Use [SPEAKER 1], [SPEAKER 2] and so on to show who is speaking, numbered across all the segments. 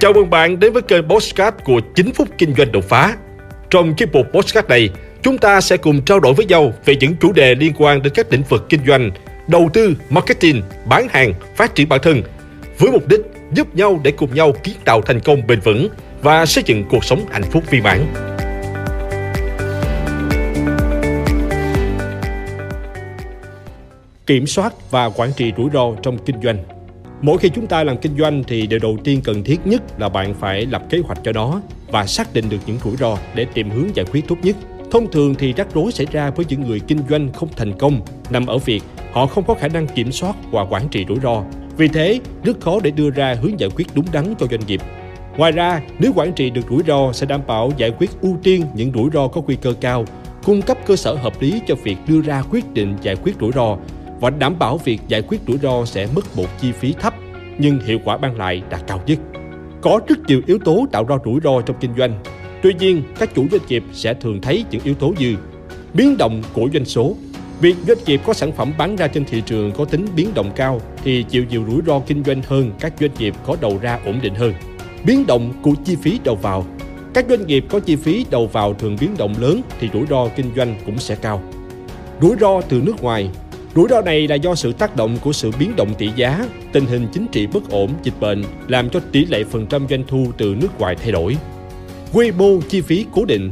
[SPEAKER 1] Chào mừng bạn đến với kênh Postcard của 9 phút kinh doanh đột phá. Trong chiếc mục Postcard này, chúng ta sẽ cùng trao đổi với nhau về những chủ đề liên quan đến các lĩnh vực kinh doanh, đầu tư, marketing, bán hàng, phát triển bản thân, với mục đích giúp nhau để cùng nhau kiến tạo thành công bền vững và xây dựng cuộc sống hạnh phúc viên mãn. Kiểm soát và quản trị rủi ro trong kinh doanh Mỗi khi chúng ta làm kinh doanh thì điều đầu tiên cần thiết nhất là bạn phải lập kế hoạch cho nó và xác định được những rủi ro để tìm hướng giải quyết tốt nhất. Thông thường thì rắc rối xảy ra với những người kinh doanh không thành công nằm ở việc họ không có khả năng kiểm soát và quản trị rủi ro. Vì thế, rất khó để đưa ra hướng giải quyết đúng đắn cho doanh nghiệp. Ngoài ra, nếu quản trị được rủi ro sẽ đảm bảo giải quyết ưu tiên những rủi ro có nguy cơ cao, cung cấp cơ sở hợp lý cho việc đưa ra quyết định giải quyết rủi ro và đảm bảo việc giải quyết rủi ro sẽ mất một chi phí thấp nhưng hiệu quả mang lại đã cao nhất. Có rất nhiều yếu tố tạo ra rủi ro trong kinh doanh. Tuy nhiên, các chủ doanh nghiệp sẽ thường thấy những yếu tố như biến động của doanh số. Việc doanh nghiệp có sản phẩm bán ra trên thị trường có tính biến động cao thì chịu nhiều rủi ro kinh doanh hơn các doanh nghiệp có đầu ra ổn định hơn. Biến động của chi phí đầu vào. Các doanh nghiệp có chi phí đầu vào thường biến động lớn thì rủi ro kinh doanh cũng sẽ cao. Rủi ro từ nước ngoài Rủi ro này là do sự tác động của sự biến động tỷ giá, tình hình chính trị bất ổn, dịch bệnh làm cho tỷ lệ phần trăm doanh thu từ nước ngoài thay đổi. Quy mô chi phí cố định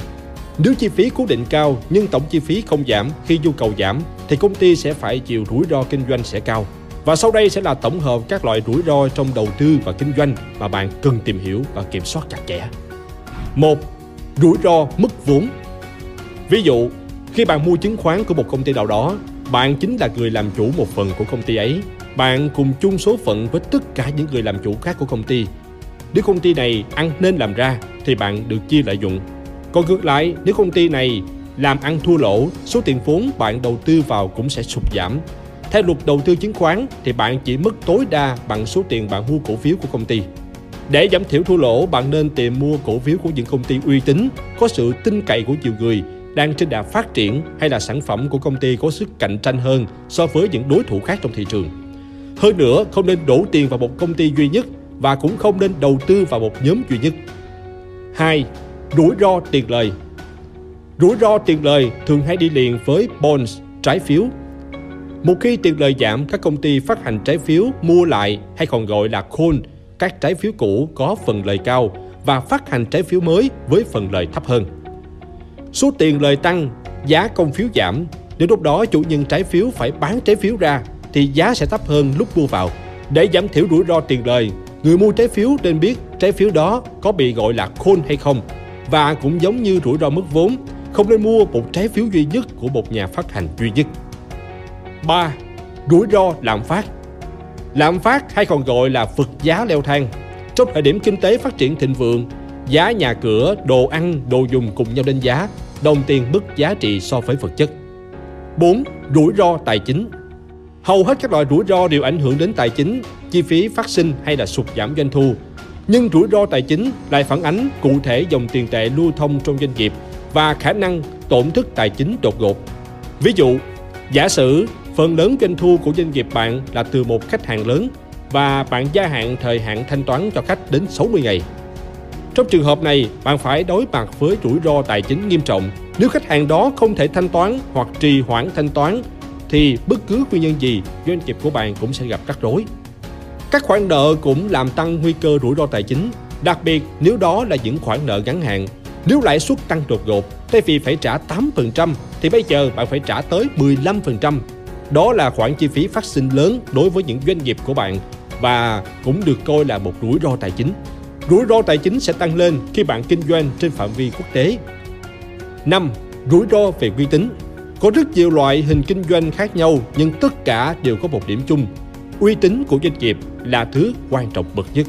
[SPEAKER 1] Nếu chi phí cố định cao nhưng tổng chi phí không giảm khi nhu cầu giảm thì công ty sẽ phải chịu rủi ro kinh doanh sẽ cao. Và sau đây sẽ là tổng hợp các loại rủi ro trong đầu tư và kinh doanh mà bạn cần tìm hiểu và kiểm soát chặt chẽ. 1. Rủi ro mất vốn Ví dụ, khi bạn mua chứng khoán của một công ty nào đó bạn chính là người làm chủ một phần của công ty ấy. Bạn cùng chung số phận với tất cả những người làm chủ khác của công ty. Nếu công ty này ăn nên làm ra thì bạn được chia lợi nhuận. Còn ngược lại, nếu công ty này làm ăn thua lỗ, số tiền vốn bạn đầu tư vào cũng sẽ sụt giảm. Theo luật đầu tư chứng khoán thì bạn chỉ mất tối đa bằng số tiền bạn mua cổ phiếu của công ty. Để giảm thiểu thua lỗ, bạn nên tìm mua cổ phiếu của những công ty uy tín, có sự tin cậy của nhiều người đang trên đà phát triển hay là sản phẩm của công ty có sức cạnh tranh hơn so với những đối thủ khác trong thị trường. Hơn nữa, không nên đổ tiền vào một công ty duy nhất và cũng không nên đầu tư vào một nhóm duy nhất. 2. Rủi ro tiền lời Rủi ro tiền lời thường hay đi liền với bonds, trái phiếu. Một khi tiền lời giảm, các công ty phát hành trái phiếu mua lại hay còn gọi là call các trái phiếu cũ có phần lời cao và phát hành trái phiếu mới với phần lời thấp hơn số tiền lời tăng, giá công phiếu giảm. Đến lúc đó chủ nhân trái phiếu phải bán trái phiếu ra thì giá sẽ thấp hơn lúc mua vào. Để giảm thiểu rủi ro tiền lời, người mua trái phiếu nên biết trái phiếu đó có bị gọi là khôn hay không. Và cũng giống như rủi ro mất vốn, không nên mua một trái phiếu duy nhất của một nhà phát hành duy nhất. 3. Rủi ro lạm phát Lạm phát hay còn gọi là vật giá leo thang. Trong thời điểm kinh tế phát triển thịnh vượng, giá nhà cửa, đồ ăn, đồ dùng cùng nhau lên giá đồng tiền mất giá trị so với vật chất. 4. Rủi ro tài chính Hầu hết các loại rủi ro đều ảnh hưởng đến tài chính, chi phí phát sinh hay là sụt giảm doanh thu. Nhưng rủi ro tài chính lại phản ánh cụ thể dòng tiền tệ lưu thông trong doanh nghiệp và khả năng tổn thất tài chính đột ngột. Ví dụ, giả sử phần lớn doanh thu của doanh nghiệp bạn là từ một khách hàng lớn và bạn gia hạn thời hạn thanh toán cho khách đến 60 ngày. Trong trường hợp này, bạn phải đối mặt với rủi ro tài chính nghiêm trọng. Nếu khách hàng đó không thể thanh toán hoặc trì hoãn thanh toán, thì bất cứ nguyên nhân gì, doanh nghiệp của bạn cũng sẽ gặp rắc rối. Các khoản nợ cũng làm tăng nguy cơ rủi ro tài chính, đặc biệt nếu đó là những khoản nợ ngắn hạn. Nếu lãi suất tăng đột ngột, thay vì phải trả 8% thì bây giờ bạn phải trả tới 15%. Đó là khoản chi phí phát sinh lớn đối với những doanh nghiệp của bạn và cũng được coi là một rủi ro tài chính. Rủi ro tài chính sẽ tăng lên khi bạn kinh doanh trên phạm vi quốc tế. 5. Rủi ro về uy tín Có rất nhiều loại hình kinh doanh khác nhau nhưng tất cả đều có một điểm chung. Uy tín của doanh nghiệp là thứ quan trọng bậc nhất.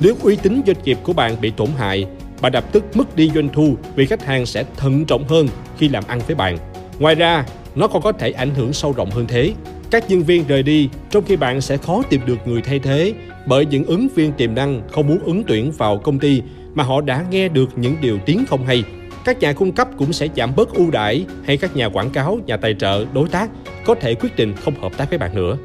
[SPEAKER 1] Nếu uy tín doanh nghiệp của bạn bị tổn hại, bạn lập tức mất đi doanh thu vì khách hàng sẽ thận trọng hơn khi làm ăn với bạn. Ngoài ra, nó còn có thể ảnh hưởng sâu rộng hơn thế. Các nhân viên rời đi, trong khi bạn sẽ khó tìm được người thay thế bởi những ứng viên tiềm năng không muốn ứng tuyển vào công ty mà họ đã nghe được những điều tiếng không hay. Các nhà cung cấp cũng sẽ giảm bớt ưu đãi hay các nhà quảng cáo, nhà tài trợ, đối tác có thể quyết định không hợp tác với bạn nữa.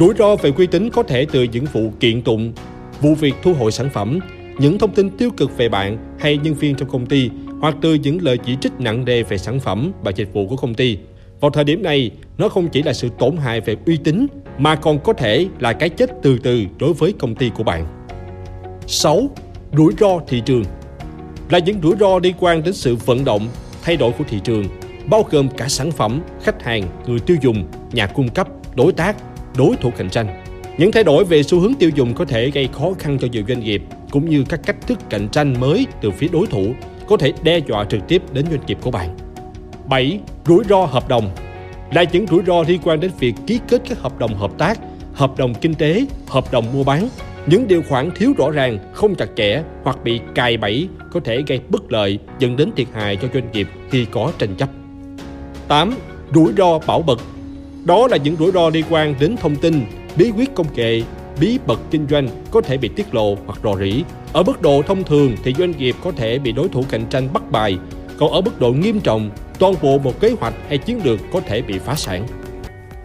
[SPEAKER 1] Rủi ro về uy tín có thể từ những vụ kiện tụng, vụ việc thu hồi sản phẩm, những thông tin tiêu cực về bạn hay nhân viên trong công ty hoặc từ những lời chỉ trích nặng nề về sản phẩm và dịch vụ của công ty. Vào thời điểm này, nó không chỉ là sự tổn hại về uy tín mà còn có thể là cái chết từ từ đối với công ty của bạn. 6. Rủi ro thị trường là những rủi ro liên quan đến sự vận động, thay đổi của thị trường, bao gồm cả sản phẩm, khách hàng, người tiêu dùng, nhà cung cấp, đối tác, đối thủ cạnh tranh. Những thay đổi về xu hướng tiêu dùng có thể gây khó khăn cho nhiều doanh nghiệp, cũng như các cách thức cạnh tranh mới từ phía đối thủ có thể đe dọa trực tiếp đến doanh nghiệp của bạn. 7. Rủi ro hợp đồng là những rủi ro liên quan đến việc ký kết các hợp đồng hợp tác, hợp đồng kinh tế, hợp đồng mua bán. Những điều khoản thiếu rõ ràng, không chặt chẽ hoặc bị cài bẫy có thể gây bất lợi dẫn đến thiệt hại cho doanh nghiệp khi có tranh chấp. 8. Rủi ro bảo mật Đó là những rủi ro liên quan đến thông tin, bí quyết công nghệ, bí mật kinh doanh có thể bị tiết lộ hoặc rò rỉ. Ở mức độ thông thường thì doanh nghiệp có thể bị đối thủ cạnh tranh bắt bài, còn ở mức độ nghiêm trọng, toàn bộ một kế hoạch hay chiến lược có thể bị phá sản.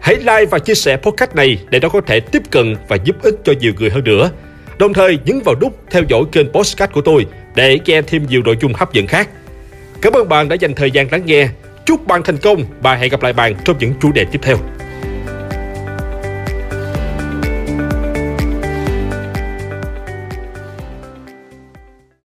[SPEAKER 1] Hãy like và chia sẻ podcast này để nó có thể tiếp cận và giúp ích cho nhiều người hơn nữa. Đồng thời nhấn vào nút theo dõi kênh podcast của tôi để nghe thêm nhiều nội dung hấp dẫn khác. Cảm ơn bạn đã dành thời gian lắng nghe. Chúc bạn thành công và hẹn gặp lại bạn trong những chủ đề tiếp theo.